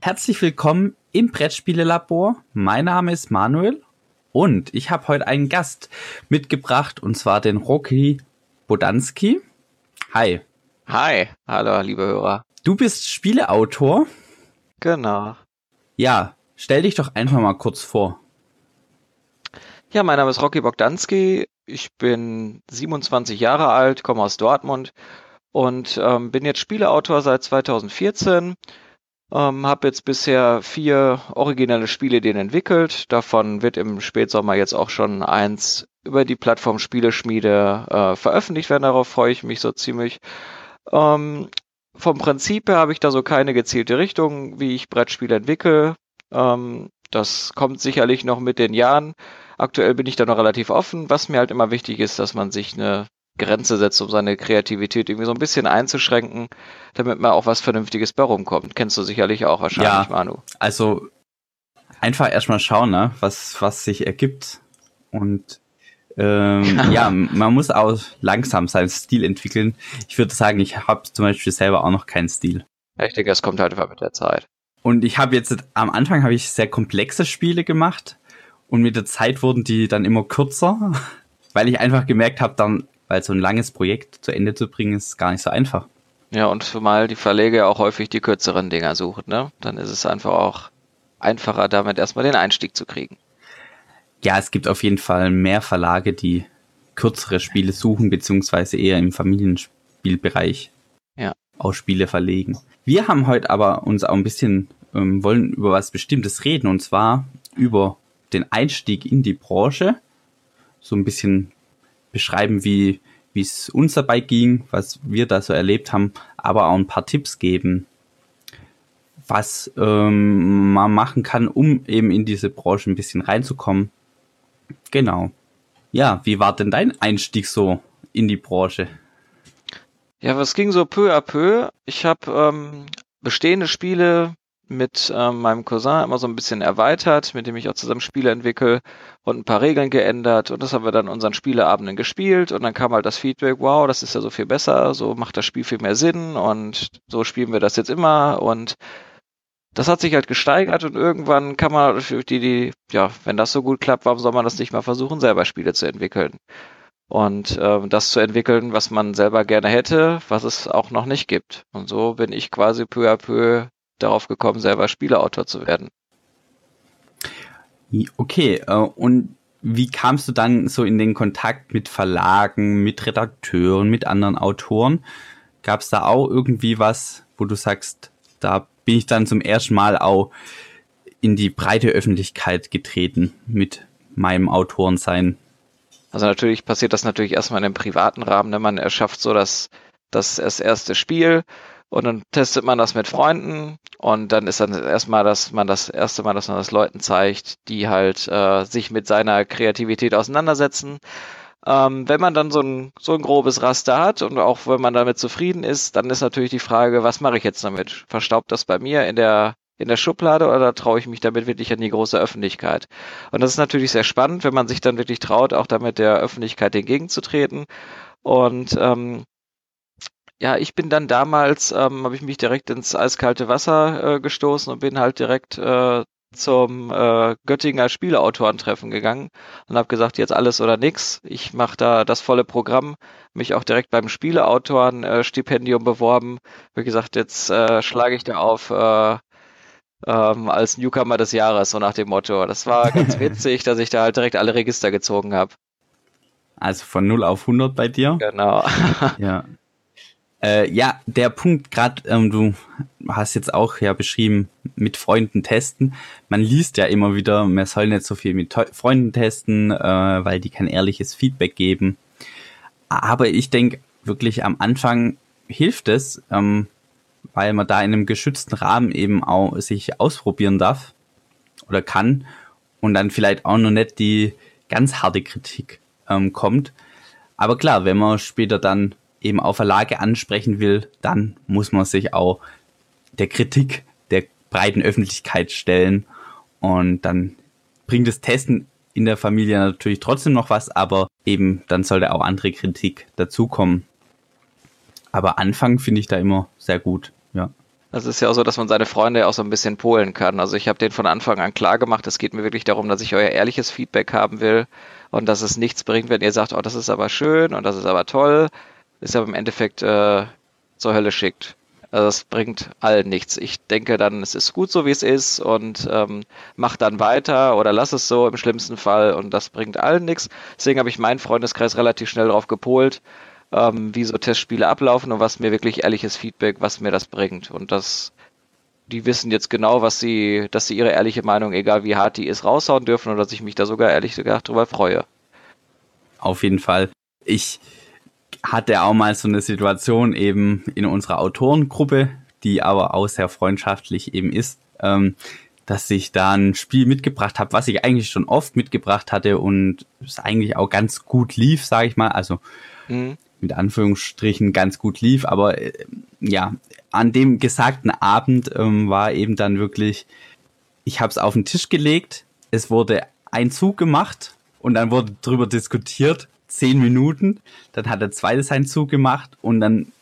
Herzlich willkommen im Brettspielelabor. Mein Name ist Manuel und ich habe heute einen Gast mitgebracht und zwar den Rocky Bodanski. Hi. Hi, hallo liebe Hörer. Du bist Spieleautor. Genau. Ja, stell dich doch einfach mal kurz vor. Ja, mein Name ist Rocky Bogdanski. Ich bin 27 Jahre alt, komme aus Dortmund und ähm, bin jetzt Spieleautor seit 2014. Ähm, habe jetzt bisher vier originelle Spiele entwickelt. Davon wird im Spätsommer jetzt auch schon eins über die Plattform Spieleschmiede äh, veröffentlicht werden. Darauf freue ich mich so ziemlich. Ähm, vom Prinzip her habe ich da so keine gezielte Richtung, wie ich Brettspiele entwickle. Ähm, das kommt sicherlich noch mit den Jahren. Aktuell bin ich da noch relativ offen. Was mir halt immer wichtig ist, dass man sich eine Grenze setzt, um seine Kreativität irgendwie so ein bisschen einzuschränken, damit man auch was Vernünftiges bei rumkommt. Kennst du sicherlich auch wahrscheinlich, ja, Manu. Also einfach erstmal schauen, ne, was, was sich ergibt. Und ähm, ja, man muss auch langsam seinen Stil entwickeln. Ich würde sagen, ich habe zum Beispiel selber auch noch keinen Stil. Ich denke, es kommt halt einfach mit der Zeit. Und ich habe jetzt am Anfang habe ich sehr komplexe Spiele gemacht und mit der Zeit wurden die dann immer kürzer, weil ich einfach gemerkt habe, dann weil so ein langes Projekt zu Ende zu bringen ist gar nicht so einfach. Ja, und zumal die Verleger auch häufig die kürzeren Dinger suchen, ne? Dann ist es einfach auch einfacher, damit erstmal den Einstieg zu kriegen. Ja, es gibt auf jeden Fall mehr Verlage, die kürzere Spiele suchen, beziehungsweise eher im Familienspielbereich ja. auch Spiele verlegen. Wir haben heute aber uns auch ein bisschen, ähm, wollen über was Bestimmtes reden, und zwar über den Einstieg in die Branche. So ein bisschen beschreiben, wie es uns dabei ging, was wir da so erlebt haben, aber auch ein paar Tipps geben, was ähm, man machen kann, um eben in diese Branche ein bisschen reinzukommen. Genau. Ja, wie war denn dein Einstieg so in die Branche? Ja, was ging so peu à peu? Ich habe ähm, bestehende Spiele mit ähm, meinem Cousin immer so ein bisschen erweitert, mit dem ich auch zusammen Spiele entwickle und ein paar Regeln geändert. Und das haben wir dann unseren Spieleabenden gespielt. Und dann kam halt das Feedback, wow, das ist ja so viel besser, so macht das Spiel viel mehr Sinn. Und so spielen wir das jetzt immer. Und das hat sich halt gesteigert. Und irgendwann kann man die, die, ja, wenn das so gut klappt, warum soll man das nicht mal versuchen, selber Spiele zu entwickeln? Und äh, das zu entwickeln, was man selber gerne hätte, was es auch noch nicht gibt. Und so bin ich quasi peu à peu darauf gekommen, selber Spieleautor zu werden. Okay, äh, und wie kamst du dann so in den Kontakt mit Verlagen, mit Redakteuren, mit anderen Autoren? Gab es da auch irgendwie was, wo du sagst, da bin ich dann zum ersten Mal auch in die breite Öffentlichkeit getreten mit meinem Autorensein? Also natürlich passiert das natürlich erstmal in einem privaten Rahmen, wenn man erschafft so das, das, das erste Spiel und dann testet man das mit Freunden und dann ist dann erstmal, dass man das erste Mal, dass man das Leuten zeigt, die halt äh, sich mit seiner Kreativität auseinandersetzen. Ähm, wenn man dann so ein, so ein grobes Raster hat und auch wenn man damit zufrieden ist, dann ist natürlich die Frage, was mache ich jetzt damit? Verstaubt das bei mir in der in der Schublade oder traue ich mich damit wirklich an die große Öffentlichkeit? Und das ist natürlich sehr spannend, wenn man sich dann wirklich traut, auch damit der Öffentlichkeit entgegenzutreten. Und ähm, ja, ich bin dann damals, ähm, habe ich mich direkt ins eiskalte Wasser äh, gestoßen und bin halt direkt äh, zum äh, Göttinger Spieleautorentreffen gegangen und habe gesagt, jetzt alles oder nix. Ich mache da das volle Programm, mich auch direkt beim Spieleautoren-Stipendium äh, beworben. Wie gesagt, jetzt äh, schlage ich da auf äh, ähm, als Newcomer des Jahres, so nach dem Motto. Das war ganz witzig, dass ich da halt direkt alle Register gezogen habe. Also von 0 auf 100 bei dir? Genau. ja. Äh, ja, der Punkt, gerade ähm, du hast jetzt auch ja beschrieben, mit Freunden testen. Man liest ja immer wieder, man soll nicht so viel mit Freunden testen, äh, weil die kein ehrliches Feedback geben. Aber ich denke wirklich am Anfang hilft es, ähm, weil man da in einem geschützten Rahmen eben auch sich ausprobieren darf oder kann und dann vielleicht auch noch nicht die ganz harte Kritik ähm, kommt. Aber klar, wenn man später dann eben auch Verlage ansprechen will, dann muss man sich auch der Kritik der breiten Öffentlichkeit stellen und dann bringt das Testen in der Familie natürlich trotzdem noch was, aber eben dann sollte auch andere Kritik dazukommen. Aber Anfang finde ich da immer sehr gut, ja. Das ist ja auch so, dass man seine Freunde auch so ein bisschen polen kann. Also ich habe den von Anfang an klar gemacht, es geht mir wirklich darum, dass ich euer ehrliches Feedback haben will und dass es nichts bringt, wenn ihr sagt, oh, das ist aber schön und das ist aber toll, ist aber im Endeffekt äh, zur Hölle schickt. Also das bringt allen nichts. Ich denke dann, es ist gut so, wie es ist und ähm, mach dann weiter oder lass es so im schlimmsten Fall und das bringt allen nichts. Deswegen habe ich meinen Freundeskreis relativ schnell darauf gepolt, ähm, wie so Testspiele ablaufen und was mir wirklich ehrliches Feedback, was mir das bringt. Und das, die wissen jetzt genau, was sie, dass sie ihre ehrliche Meinung, egal wie hart die ist, raushauen dürfen und dass ich mich da sogar ehrlich gesagt drüber freue. Auf jeden Fall. Ich hatte auch mal so eine Situation eben in unserer Autorengruppe, die aber auch sehr freundschaftlich eben ist, ähm, dass ich da ein Spiel mitgebracht habe, was ich eigentlich schon oft mitgebracht hatte und es eigentlich auch ganz gut lief, sage ich mal. Also mhm. mit Anführungsstrichen ganz gut lief, aber äh, ja, an dem gesagten Abend ähm, war eben dann wirklich, ich habe es auf den Tisch gelegt, es wurde ein Zug gemacht und dann wurde drüber diskutiert zehn Minuten. Dann hat der zweite seinen Zug gemacht und dann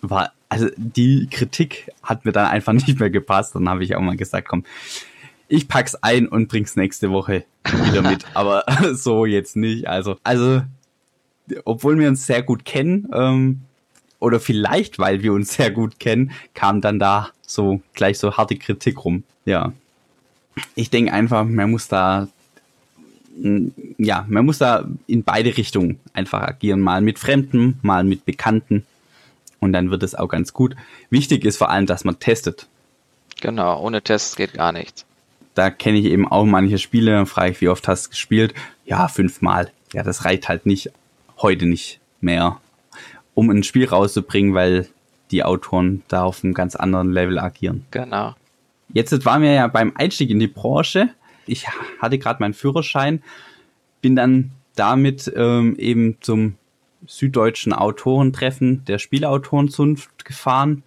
war, also die Kritik hat mir dann einfach nicht mehr gepasst. Dann habe ich auch mal gesagt, komm, ich pack's ein und bring's nächste Woche wieder mit. Aber so jetzt nicht. Also, also, obwohl wir uns sehr gut kennen, ähm, oder vielleicht, weil wir uns sehr gut kennen, kam dann da so gleich so harte Kritik rum. Ja. Ich denke einfach, man muss da ja, man muss da in beide Richtungen einfach agieren. Mal mit Fremden, mal mit Bekannten. Und dann wird es auch ganz gut. Wichtig ist vor allem, dass man testet. Genau, ohne Tests geht gar nichts. Da kenne ich eben auch manche Spiele, dann frage ich, wie oft hast du gespielt? Ja, fünfmal. Ja, das reicht halt nicht, heute nicht mehr, um ein Spiel rauszubringen, weil die Autoren da auf einem ganz anderen Level agieren. Genau. Jetzt waren wir ja beim Einstieg in die Branche ich hatte gerade meinen Führerschein, bin dann damit ähm, eben zum süddeutschen Autorentreffen der Spieleautorenzunft gefahren.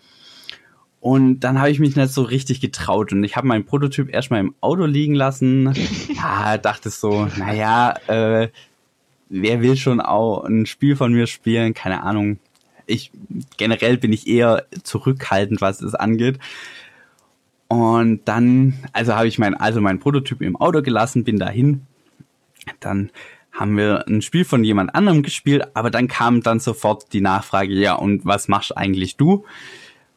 Und dann habe ich mich nicht so richtig getraut und ich habe meinen Prototyp erstmal im Auto liegen lassen. Ja, dachte so, naja, äh, wer will schon auch ein Spiel von mir spielen? Keine Ahnung. Ich generell bin ich eher zurückhaltend, was es angeht. Und dann, also habe ich mein, also mein Prototyp im Auto gelassen, bin dahin. Dann haben wir ein Spiel von jemand anderem gespielt, aber dann kam dann sofort die Nachfrage, ja, und was machst eigentlich du?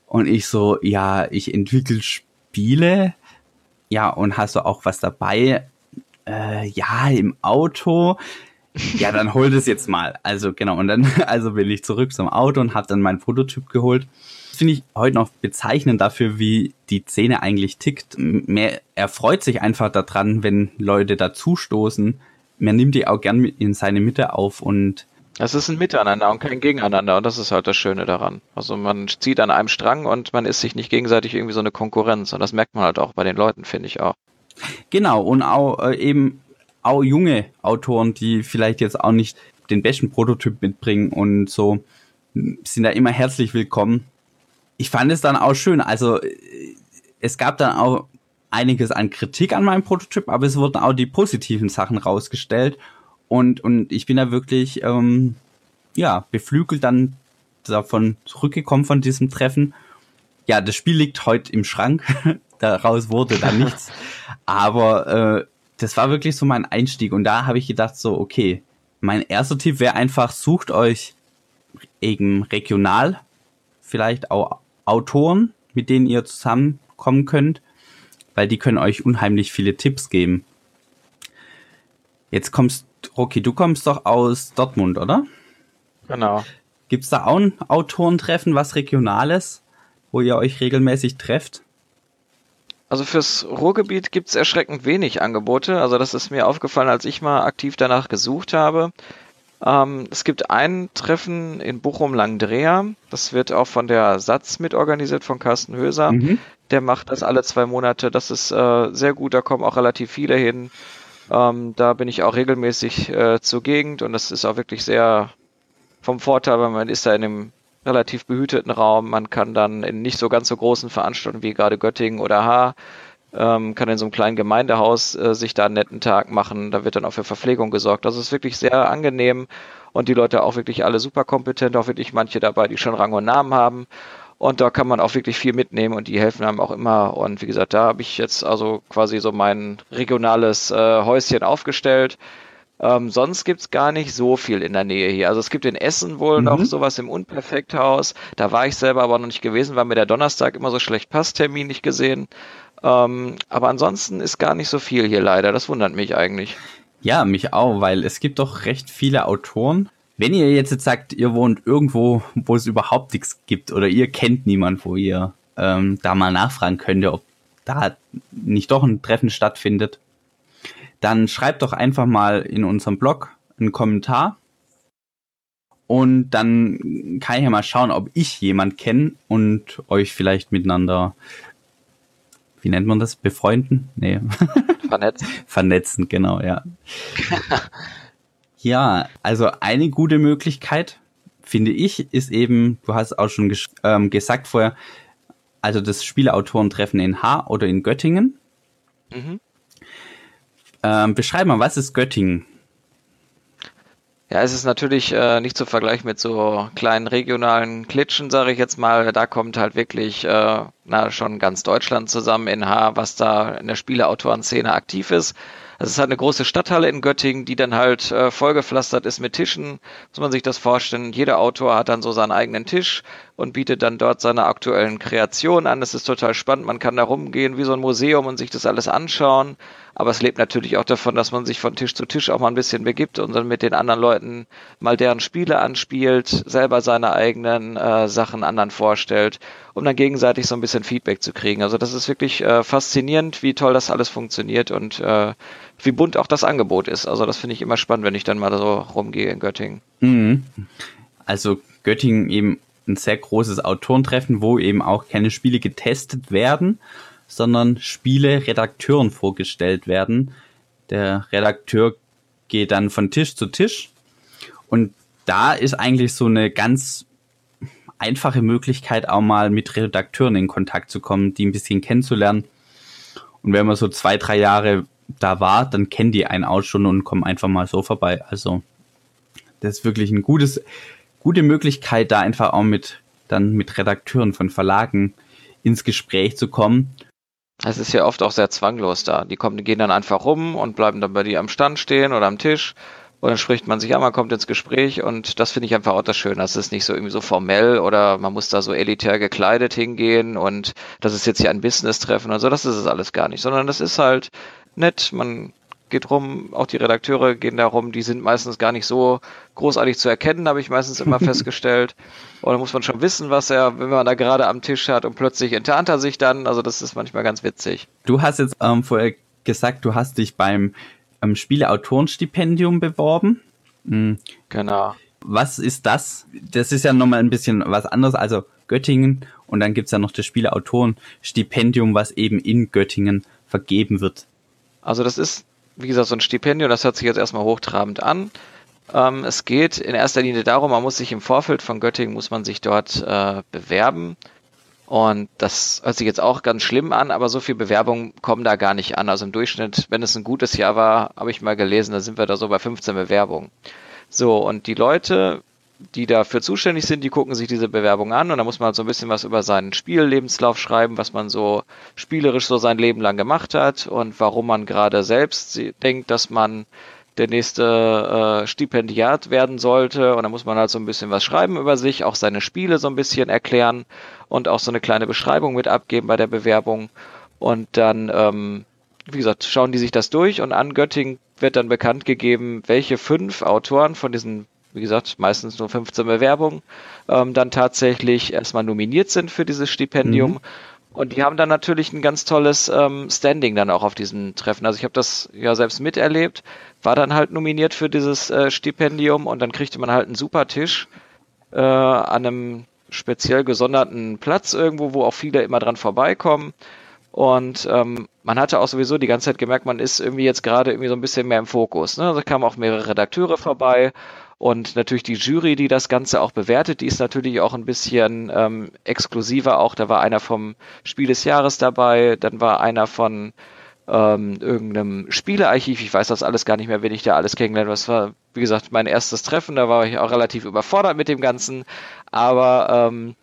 Und ich so, ja, ich entwickle Spiele. Ja, und hast du auch was dabei? Äh, ja, im Auto. Ja, dann hol das jetzt mal. Also genau, und dann, also bin ich zurück zum Auto und habe dann mein Prototyp geholt finde ich heute noch bezeichnend dafür, wie die Szene eigentlich tickt. Mehr, er freut sich einfach daran, wenn Leute dazustoßen. Man nimmt die auch gern in seine Mitte auf und es ist ein Miteinander und kein Gegeneinander und das ist halt das Schöne daran. Also man zieht an einem Strang und man ist sich nicht gegenseitig irgendwie so eine Konkurrenz und das merkt man halt auch bei den Leuten, finde ich auch. Genau und auch äh, eben auch junge Autoren, die vielleicht jetzt auch nicht den besten Prototyp mitbringen und so sind da immer herzlich willkommen ich fand es dann auch schön. Also es gab dann auch einiges an Kritik an meinem Prototyp, aber es wurden auch die positiven Sachen rausgestellt. Und, und ich bin da wirklich, ähm, ja, beflügelt dann davon zurückgekommen von diesem Treffen. Ja, das Spiel liegt heute im Schrank. Daraus wurde dann nichts. Aber äh, das war wirklich so mein Einstieg. Und da habe ich gedacht, so, okay, mein erster Tipp wäre einfach, sucht euch eben regional vielleicht auch Autoren, mit denen ihr zusammenkommen könnt, weil die können euch unheimlich viele Tipps geben. Jetzt kommst, Rocky, du kommst doch aus Dortmund, oder? Genau. Gibt's da auch ein Autorentreffen, was Regionales, wo ihr euch regelmäßig trefft? Also fürs Ruhrgebiet gibt's erschreckend wenig Angebote. Also das ist mir aufgefallen, als ich mal aktiv danach gesucht habe. Ähm, es gibt ein Treffen in Bochum-Langdrea. Das wird auch von der Satz mitorganisiert, von Carsten Höser. Mhm. Der macht das alle zwei Monate. Das ist äh, sehr gut. Da kommen auch relativ viele hin. Ähm, da bin ich auch regelmäßig äh, zur Gegend und das ist auch wirklich sehr vom Vorteil, weil man ist da in einem relativ behüteten Raum. Man kann dann in nicht so ganz so großen Veranstaltungen wie gerade Göttingen oder Haar ähm, kann in so einem kleinen Gemeindehaus äh, sich da einen netten Tag machen. Da wird dann auch für Verpflegung gesorgt. Das ist wirklich sehr angenehm und die Leute auch wirklich alle super kompetent, auch wirklich manche dabei, die schon Rang und Namen haben. Und da kann man auch wirklich viel mitnehmen und die helfen einem auch immer. Und wie gesagt, da habe ich jetzt also quasi so mein regionales äh, Häuschen aufgestellt. Ähm, sonst gibt's gar nicht so viel in der Nähe hier. Also es gibt in Essen wohl mhm. noch sowas im Unperfekthaus. Da war ich selber aber noch nicht gewesen, weil mir der Donnerstag immer so schlecht passt, Termin nicht gesehen. Ähm, aber ansonsten ist gar nicht so viel hier leider. Das wundert mich eigentlich. Ja, mich auch, weil es gibt doch recht viele Autoren. Wenn ihr jetzt sagt, ihr wohnt irgendwo, wo es überhaupt nichts gibt oder ihr kennt niemand, wo ihr ähm, da mal nachfragen könnt, ob da nicht doch ein Treffen stattfindet, dann schreibt doch einfach mal in unserem Blog einen Kommentar und dann kann ich ja mal schauen, ob ich jemand kenne und euch vielleicht miteinander, wie nennt man das, befreunden? Nee. Vernetzen. Vernetzen, genau, ja. ja, also eine gute Möglichkeit, finde ich, ist eben, du hast auch schon ähm, gesagt vorher, also das Spieleautorentreffen in H oder in Göttingen. Mhm. Ähm, beschreib mal, was ist Göttingen? Ja, es ist natürlich äh, nicht zu vergleichen mit so kleinen regionalen Klitschen, sage ich jetzt mal. Da kommt halt wirklich äh, na, schon ganz Deutschland zusammen in H, was da in der Spieleautorenszene aktiv ist. Also es ist halt eine große Stadthalle in Göttingen, die dann halt äh, vollgepflastert ist mit Tischen. Muss man sich das vorstellen. Jeder Autor hat dann so seinen eigenen Tisch und bietet dann dort seine aktuellen Kreationen an. Das ist total spannend. Man kann da rumgehen wie so ein Museum und sich das alles anschauen. Aber es lebt natürlich auch davon, dass man sich von Tisch zu Tisch auch mal ein bisschen begibt und dann mit den anderen Leuten mal deren Spiele anspielt, selber seine eigenen äh, Sachen anderen vorstellt, um dann gegenseitig so ein bisschen Feedback zu kriegen. Also das ist wirklich äh, faszinierend, wie toll das alles funktioniert und äh, wie bunt auch das Angebot ist. Also das finde ich immer spannend, wenn ich dann mal so rumgehe in Göttingen. Mhm. Also Göttingen eben ein sehr großes Autorentreffen, wo eben auch keine Spiele getestet werden, sondern Spiele Redakteuren vorgestellt werden. Der Redakteur geht dann von Tisch zu Tisch und da ist eigentlich so eine ganz einfache Möglichkeit, auch mal mit Redakteuren in Kontakt zu kommen, die ein bisschen kennenzulernen. Und wenn man so zwei, drei Jahre da war, dann kennen die einen auch schon und kommen einfach mal so vorbei. Also das ist wirklich ein gutes, gute Möglichkeit, da einfach auch mit dann mit Redakteuren von Verlagen ins Gespräch zu kommen es ist ja oft auch sehr zwanglos da. Die kommen, die gehen dann einfach rum und bleiben dann bei dir am Stand stehen oder am Tisch. Und dann spricht man sich an, man kommt ins Gespräch und das finde ich einfach auch das Schöne. Das ist nicht so irgendwie so formell oder man muss da so elitär gekleidet hingehen und das ist jetzt hier ein Business-Treffen und so. Das ist es alles gar nicht, sondern das ist halt nett. Man geht rum, auch die Redakteure gehen da rum, die sind meistens gar nicht so großartig zu erkennen, habe ich meistens immer festgestellt. Und da muss man schon wissen, was er, wenn man da gerade am Tisch hat und plötzlich enttarnt er sich dann. Also das ist manchmal ganz witzig. Du hast jetzt ähm, vorher gesagt, du hast dich beim ähm, Spieleautorenstipendium beworben. Mhm. Genau. Was ist das? Das ist ja nochmal ein bisschen was anderes. Also Göttingen und dann gibt's ja noch das Spieleautorenstipendium, was eben in Göttingen vergeben wird. Also das ist wie gesagt, so ein Stipendium, das hört sich jetzt erstmal hochtrabend an. Ähm, es geht in erster Linie darum, man muss sich im Vorfeld von Göttingen, muss man sich dort äh, bewerben. Und das hört sich jetzt auch ganz schlimm an, aber so viel Bewerbungen kommen da gar nicht an. Also im Durchschnitt, wenn es ein gutes Jahr war, habe ich mal gelesen, da sind wir da so bei 15 Bewerbungen. So, und die Leute die dafür zuständig sind, die gucken sich diese Bewerbung an und da muss man halt so ein bisschen was über seinen Spiellebenslauf schreiben, was man so spielerisch so sein Leben lang gemacht hat und warum man gerade selbst denkt, dass man der nächste äh, Stipendiat werden sollte. Und da muss man halt so ein bisschen was schreiben über sich, auch seine Spiele so ein bisschen erklären und auch so eine kleine Beschreibung mit abgeben bei der Bewerbung. Und dann, ähm, wie gesagt, schauen die sich das durch und an Göttingen wird dann bekannt gegeben, welche fünf Autoren von diesen wie gesagt, meistens nur 15 Bewerbungen, ähm, dann tatsächlich erstmal nominiert sind für dieses Stipendium. Mhm. Und die haben dann natürlich ein ganz tolles ähm, Standing dann auch auf diesem Treffen. Also ich habe das ja selbst miterlebt, war dann halt nominiert für dieses äh, Stipendium und dann kriegte man halt einen super Tisch äh, an einem speziell gesonderten Platz irgendwo, wo auch viele immer dran vorbeikommen. Und ähm, man hatte auch sowieso die ganze Zeit gemerkt, man ist irgendwie jetzt gerade irgendwie so ein bisschen mehr im Fokus. Ne? Da kamen auch mehrere Redakteure vorbei und natürlich die Jury, die das Ganze auch bewertet, die ist natürlich auch ein bisschen ähm, exklusiver. Auch da war einer vom Spiel des Jahres dabei, dann war einer von ähm, irgendeinem Spielearchiv. Ich weiß das alles gar nicht mehr, wenn ich da alles kennengelernt. Das war, wie gesagt, mein erstes Treffen. Da war ich auch relativ überfordert mit dem Ganzen. Aber ähm,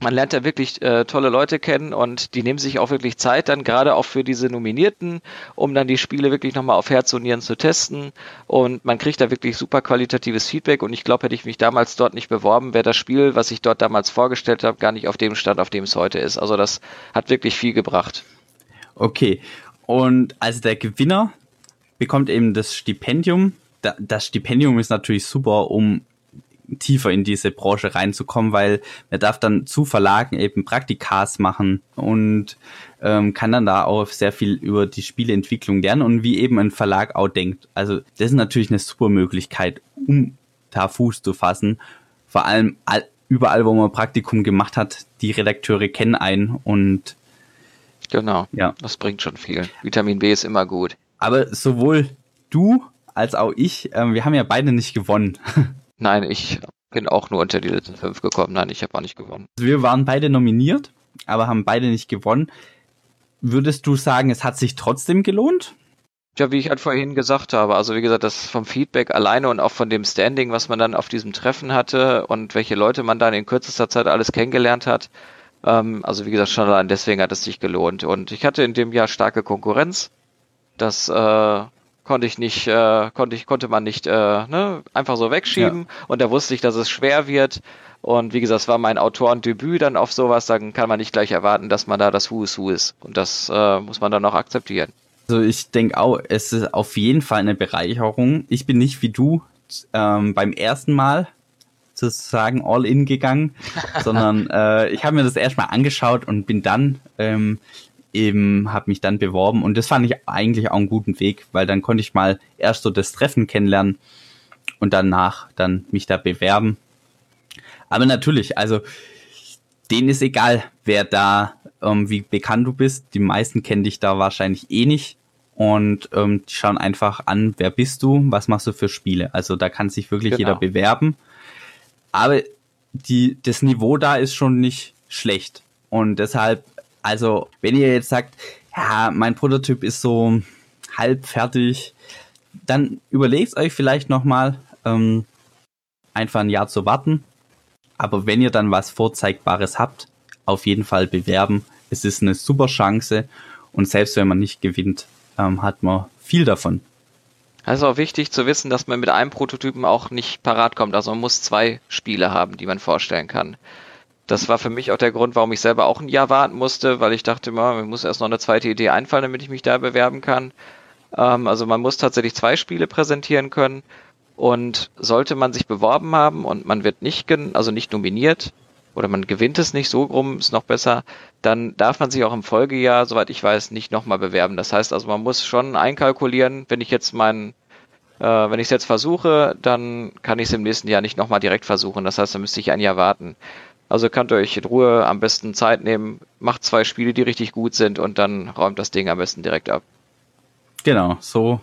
man lernt da wirklich äh, tolle Leute kennen und die nehmen sich auch wirklich Zeit dann gerade auch für diese Nominierten, um dann die Spiele wirklich nochmal auf Herz und Nieren zu testen und man kriegt da wirklich super qualitatives Feedback und ich glaube, hätte ich mich damals dort nicht beworben, wäre das Spiel, was ich dort damals vorgestellt habe, gar nicht auf dem Stand, auf dem es heute ist. Also das hat wirklich viel gebracht. Okay. Und also der Gewinner bekommt eben das Stipendium. Das Stipendium ist natürlich super, um tiefer in diese Branche reinzukommen, weil man darf dann zu Verlagen eben Praktikas machen und ähm, kann dann da auch sehr viel über die Spieleentwicklung lernen und wie eben ein Verlag auch denkt. Also das ist natürlich eine super Möglichkeit, um da Fuß zu fassen. Vor allem all, überall, wo man Praktikum gemacht hat, die Redakteure kennen einen und genau, ja, das bringt schon viel. Vitamin B ist immer gut. Aber sowohl du als auch ich, äh, wir haben ja beide nicht gewonnen. Nein, ich bin auch nur unter die letzten fünf gekommen. Nein, ich habe auch nicht gewonnen. Also wir waren beide nominiert, aber haben beide nicht gewonnen. Würdest du sagen, es hat sich trotzdem gelohnt? Ja, wie ich halt vorhin gesagt habe, also wie gesagt, das vom Feedback alleine und auch von dem Standing, was man dann auf diesem Treffen hatte und welche Leute man dann in kürzester Zeit alles kennengelernt hat. Ähm, also wie gesagt, schon allein deswegen hat es sich gelohnt. Und ich hatte in dem Jahr starke Konkurrenz. Das äh, konnte ich nicht, äh, konnte ich, konnte man nicht äh, ne, einfach so wegschieben. Ja. Und da wusste ich, dass es schwer wird. Und wie gesagt, es war mein Autorendebüt dann auf sowas, dann kann man nicht gleich erwarten, dass man da das Who is Who ist. Und das äh, muss man dann auch akzeptieren. Also ich denke auch, es ist auf jeden Fall eine Bereicherung. Ich bin nicht wie du ähm, beim ersten Mal sozusagen all in gegangen, sondern äh, ich habe mir das erstmal angeschaut und bin dann ähm, eben habe mich dann beworben und das fand ich eigentlich auch einen guten Weg, weil dann konnte ich mal erst so das Treffen kennenlernen und danach dann mich da bewerben. Aber natürlich, also denen ist egal, wer da, ähm, wie bekannt du bist. Die meisten kennen dich da wahrscheinlich eh nicht und ähm, die schauen einfach an, wer bist du, was machst du für Spiele. Also da kann sich wirklich genau. jeder bewerben. Aber die, das Niveau da ist schon nicht schlecht. Und deshalb also, wenn ihr jetzt sagt, ja, mein Prototyp ist so halb fertig, dann überlegt euch vielleicht nochmal, ähm, einfach ein Jahr zu warten. Aber wenn ihr dann was Vorzeigbares habt, auf jeden Fall bewerben. Es ist eine super Chance und selbst wenn man nicht gewinnt, ähm, hat man viel davon. Also auch wichtig zu wissen, dass man mit einem Prototypen auch nicht parat kommt. Also man muss zwei Spiele haben, die man vorstellen kann. Das war für mich auch der Grund, warum ich selber auch ein Jahr warten musste, weil ich dachte, man muss erst noch eine zweite Idee einfallen, damit ich mich da bewerben kann. Ähm, also man muss tatsächlich zwei Spiele präsentieren können. Und sollte man sich beworben haben und man wird nicht, also nicht nominiert oder man gewinnt es nicht, so rum ist noch besser, dann darf man sich auch im Folgejahr, soweit ich weiß, nicht nochmal bewerben. Das heißt also, man muss schon einkalkulieren, wenn ich jetzt meinen äh, wenn ich es jetzt versuche, dann kann ich es im nächsten Jahr nicht nochmal direkt versuchen. Das heißt, dann müsste ich ein Jahr warten. Also könnt ihr euch in Ruhe am besten Zeit nehmen, macht zwei Spiele, die richtig gut sind und dann räumt das Ding am besten direkt ab. Genau, so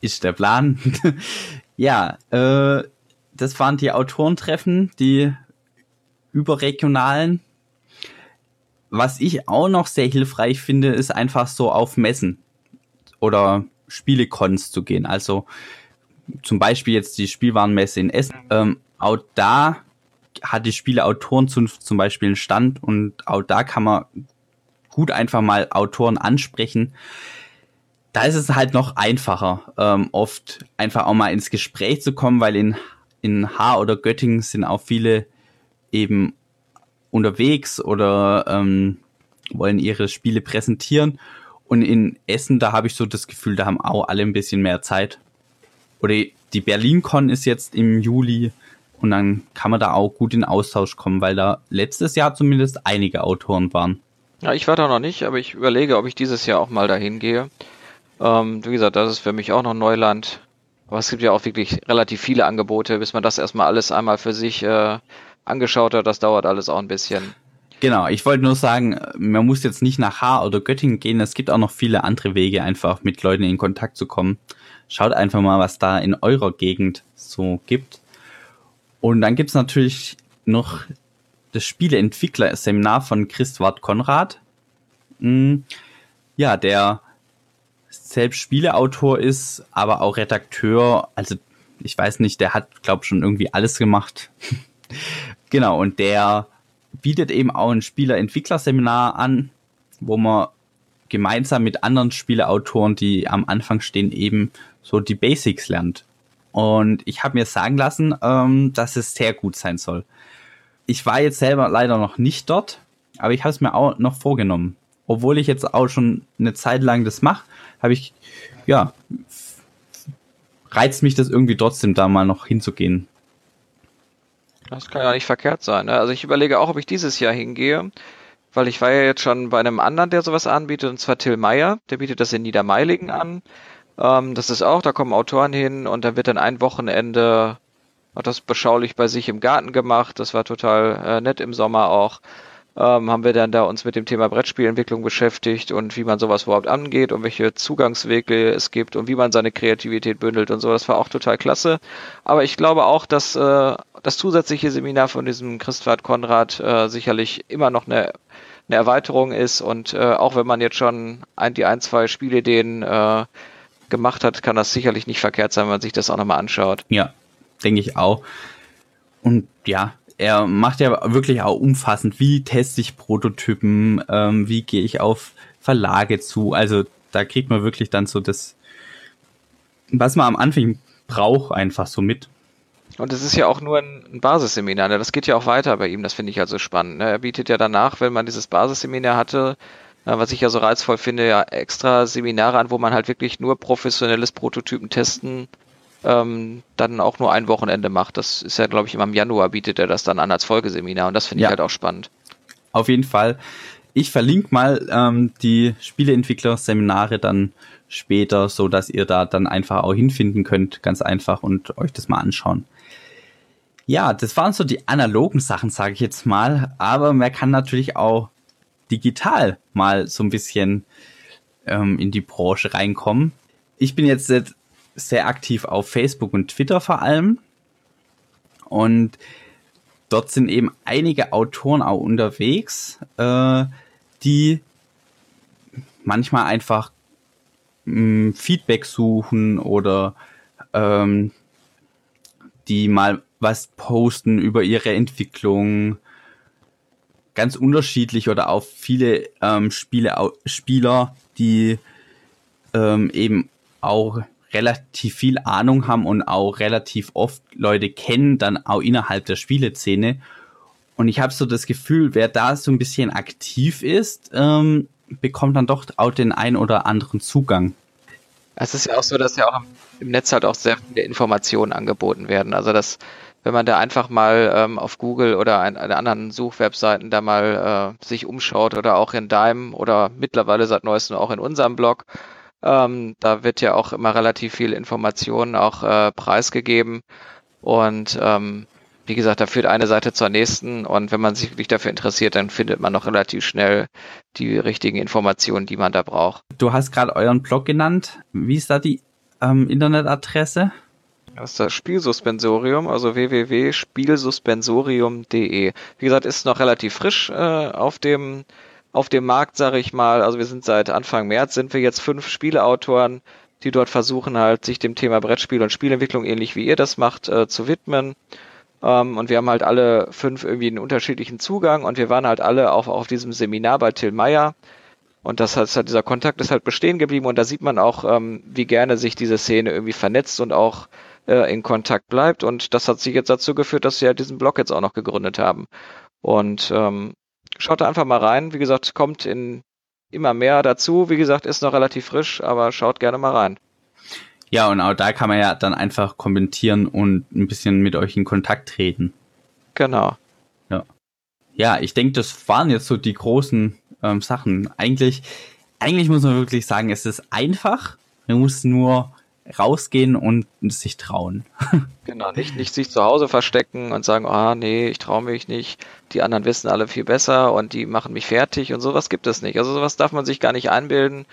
ist der Plan. ja, äh, das waren die Autorentreffen, die überregionalen. Was ich auch noch sehr hilfreich finde, ist einfach so auf Messen oder Spielecons zu gehen. Also zum Beispiel jetzt die Spielwarenmesse in Essen. Ähm, auch da hat die Spieleautoren zum, zum Beispiel einen Stand und auch da kann man gut einfach mal Autoren ansprechen. Da ist es halt noch einfacher, ähm, oft einfach auch mal ins Gespräch zu kommen, weil in, in Haar oder Göttingen sind auch viele eben unterwegs oder ähm, wollen ihre Spiele präsentieren. Und in Essen, da habe ich so das Gefühl, da haben auch alle ein bisschen mehr Zeit. Oder die BerlinCon ist jetzt im Juli und dann kann man da auch gut in Austausch kommen, weil da letztes Jahr zumindest einige Autoren waren. Ja, ich war da noch nicht, aber ich überlege, ob ich dieses Jahr auch mal dahin gehe. Ähm, wie gesagt, das ist für mich auch noch Neuland. Aber es gibt ja auch wirklich relativ viele Angebote, bis man das erstmal alles einmal für sich äh, angeschaut hat. Das dauert alles auch ein bisschen. Genau, ich wollte nur sagen, man muss jetzt nicht nach Haar oder Göttingen gehen. Es gibt auch noch viele andere Wege, einfach mit Leuten in Kontakt zu kommen. Schaut einfach mal, was da in eurer Gegend so gibt. Und dann gibt's natürlich noch das Spieleentwickler-Seminar von Christwart Konrad. Hm, ja, der selbst Spieleautor ist, aber auch Redakteur. Also ich weiß nicht, der hat, glaube schon irgendwie alles gemacht. genau, und der bietet eben auch ein Spieler-Entwickler-Seminar an, wo man gemeinsam mit anderen Spieleautoren, die am Anfang stehen, eben so die Basics lernt. Und ich habe mir sagen lassen, ähm, dass es sehr gut sein soll. Ich war jetzt selber leider noch nicht dort, aber ich habe es mir auch noch vorgenommen. Obwohl ich jetzt auch schon eine Zeit lang das mache, habe ich, ja, reizt mich das irgendwie trotzdem, da mal noch hinzugehen. Das kann ja nicht verkehrt sein. Ne? Also ich überlege auch, ob ich dieses Jahr hingehe, weil ich war ja jetzt schon bei einem anderen, der sowas anbietet, und zwar Till Meyer. Der bietet das in Niedermeiligen an. Ähm, das ist auch, da kommen Autoren hin und da wird dann ein Wochenende hat das beschaulich bei sich im Garten gemacht. Das war total äh, nett im Sommer auch ähm, haben wir dann da uns mit dem Thema Brettspielentwicklung beschäftigt und wie man sowas überhaupt angeht und welche Zugangswege es gibt und wie man seine Kreativität bündelt und so. Das war auch total klasse. Aber ich glaube auch, dass äh, das zusätzliche Seminar von diesem Christwart Konrad äh, sicherlich immer noch eine eine Erweiterung ist und äh, auch wenn man jetzt schon ein, die ein, zwei Spielideen äh, gemacht hat, kann das sicherlich nicht verkehrt sein, wenn man sich das auch nochmal anschaut. Ja, denke ich auch. Und ja, er macht ja wirklich auch umfassend, wie teste ich Prototypen, ähm, wie gehe ich auf Verlage zu. Also da kriegt man wirklich dann so das, was man am Anfang braucht, einfach so mit. Und es ist ja auch nur ein, Basisseminar, ne? das geht ja auch weiter bei ihm, das finde ich also spannend. Ne? Er bietet ja danach, wenn man dieses Basisseminar hatte, was ich ja so reizvoll finde, ja extra Seminare an, wo man halt wirklich nur professionelles Prototypen testen ähm, dann auch nur ein Wochenende macht. Das ist ja, glaube ich, immer im Januar bietet er das dann an als Folgeseminar und das finde ich halt auch spannend. Auf jeden Fall. Ich verlinke mal ähm, die Spieleentwickler-Seminare dann später, so dass ihr da dann einfach auch hinfinden könnt, ganz einfach und euch das mal anschauen. Ja, das waren so die analogen Sachen, sage ich jetzt mal, aber man kann natürlich auch digital mal so ein bisschen ähm, in die Branche reinkommen. Ich bin jetzt sehr aktiv auf Facebook und Twitter vor allem. Und dort sind eben einige Autoren auch unterwegs, äh, die manchmal einfach mh, mm, Feedback suchen oder ähm, die mal was posten über ihre Entwicklung. Ganz unterschiedlich oder auch viele ähm, Spiele, Spieler, die ähm, eben auch relativ viel Ahnung haben und auch relativ oft Leute kennen, dann auch innerhalb der Spieleszene. Und ich habe so das Gefühl, wer da so ein bisschen aktiv ist, ähm, bekommt dann doch auch den ein oder anderen Zugang. Es ist ja auch so, dass ja auch im Netz halt auch sehr viele Informationen angeboten werden. Also dass, wenn man da einfach mal ähm, auf Google oder an, an anderen Suchwebseiten da mal äh, sich umschaut oder auch in Dime oder mittlerweile seit neuestem auch in unserem Blog, ähm, da wird ja auch immer relativ viel Information auch äh, preisgegeben. Und ähm, wie gesagt, da führt eine Seite zur nächsten und wenn man sich wirklich dafür interessiert, dann findet man noch relativ schnell die richtigen Informationen, die man da braucht. Du hast gerade euren Blog genannt. Wie ist da die ähm, Internetadresse? Das ist das Spielsuspensorium, also www.spielsuspensorium.de. Wie gesagt, ist noch relativ frisch äh, auf dem auf dem Markt, sage ich mal. Also wir sind seit Anfang März, sind wir jetzt fünf Spieleautoren, die dort versuchen halt, sich dem Thema Brettspiel und Spielentwicklung ähnlich wie ihr das macht, äh, zu widmen. Ähm, und wir haben halt alle fünf irgendwie einen unterschiedlichen Zugang und wir waren halt alle auch auf diesem Seminar bei Till Meyer. Und das heißt, halt, dieser Kontakt ist halt bestehen geblieben und da sieht man auch, ähm, wie gerne sich diese Szene irgendwie vernetzt und auch äh, in Kontakt bleibt. Und das hat sich jetzt dazu geführt, dass wir halt diesen Blog jetzt auch noch gegründet haben. Und ähm, schaut da einfach mal rein. Wie gesagt, kommt in immer mehr dazu. Wie gesagt, ist noch relativ frisch, aber schaut gerne mal rein. Ja, und auch da kann man ja dann einfach kommentieren und ein bisschen mit euch in Kontakt treten. Genau. Ja. Ja, ich denke, das waren jetzt so die großen ähm, Sachen. Eigentlich, eigentlich muss man wirklich sagen, es ist einfach. Man muss nur rausgehen und sich trauen. Genau, nicht, nicht sich zu Hause verstecken und sagen, ah nee, ich traue mich nicht, die anderen wissen alle viel besser und die machen mich fertig und sowas gibt es nicht. Also sowas darf man sich gar nicht einbilden.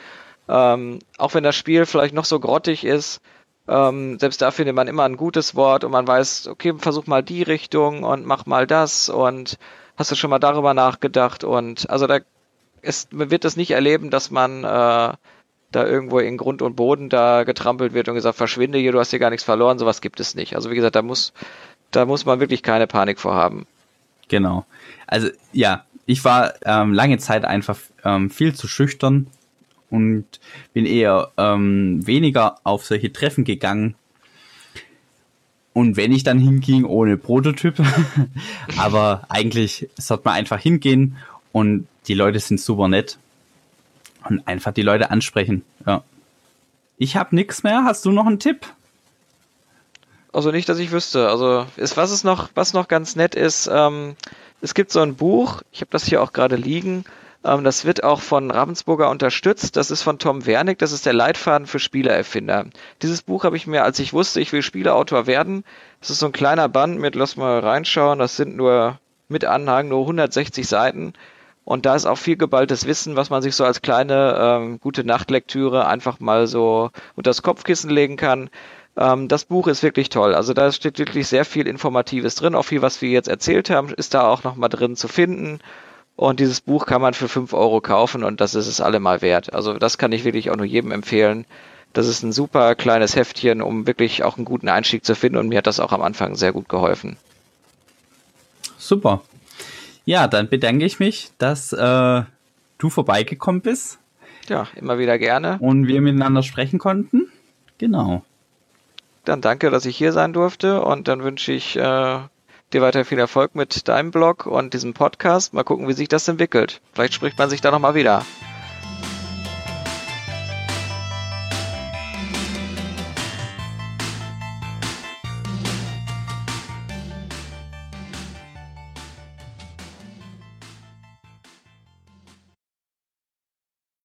Ähm, auch wenn das Spiel vielleicht noch so grottig ist, ähm, selbst da findet man immer ein gutes Wort und man weiß, okay, versuch mal die Richtung und mach mal das und hast du schon mal darüber nachgedacht und also da ist, man wird es nicht erleben, dass man äh, da irgendwo in Grund und Boden da getrampelt wird und gesagt, verschwinde hier, du hast hier gar nichts verloren, sowas gibt es nicht. Also wie gesagt, da muss, da muss man wirklich keine Panik vorhaben. Genau. Also ja, ich war ähm, lange Zeit einfach ähm, viel zu schüchtern und bin eher ähm, weniger auf solche Treffen gegangen. Und wenn ich dann hinging, ohne Prototyp. Aber eigentlich sollte man einfach hingehen und die Leute sind super nett. Und einfach die Leute ansprechen. Ja. Ich habe nichts mehr. Hast du noch einen Tipp? Also nicht, dass ich wüsste. Also ist, was ist noch, was noch ganz nett ist, ähm, es gibt so ein Buch, ich habe das hier auch gerade liegen, ähm, das wird auch von Ravensburger unterstützt. Das ist von Tom Wernick, das ist der Leitfaden für Spielererfinder. Dieses Buch habe ich mir, als ich wusste, ich will Spieleautor werden, das ist so ein kleiner Band mit, lass mal reinschauen, das sind nur mit Anhang nur 160 Seiten. Und da ist auch viel geballtes Wissen, was man sich so als kleine ähm, gute Nachtlektüre einfach mal so unter das Kopfkissen legen kann. Ähm, das Buch ist wirklich toll. Also da steht wirklich sehr viel Informatives drin. Auch viel, was wir jetzt erzählt haben, ist da auch nochmal drin zu finden. Und dieses Buch kann man für fünf Euro kaufen und das ist es allemal wert. Also das kann ich wirklich auch nur jedem empfehlen. Das ist ein super kleines Heftchen, um wirklich auch einen guten Einstieg zu finden und mir hat das auch am Anfang sehr gut geholfen. Super. Ja, dann bedanke ich mich, dass äh, du vorbeigekommen bist. Ja, immer wieder gerne. Und wir miteinander sprechen konnten. Genau. Dann danke, dass ich hier sein durfte und dann wünsche ich äh, dir weiter viel Erfolg mit deinem Blog und diesem Podcast. Mal gucken, wie sich das entwickelt. Vielleicht spricht man sich da nochmal wieder.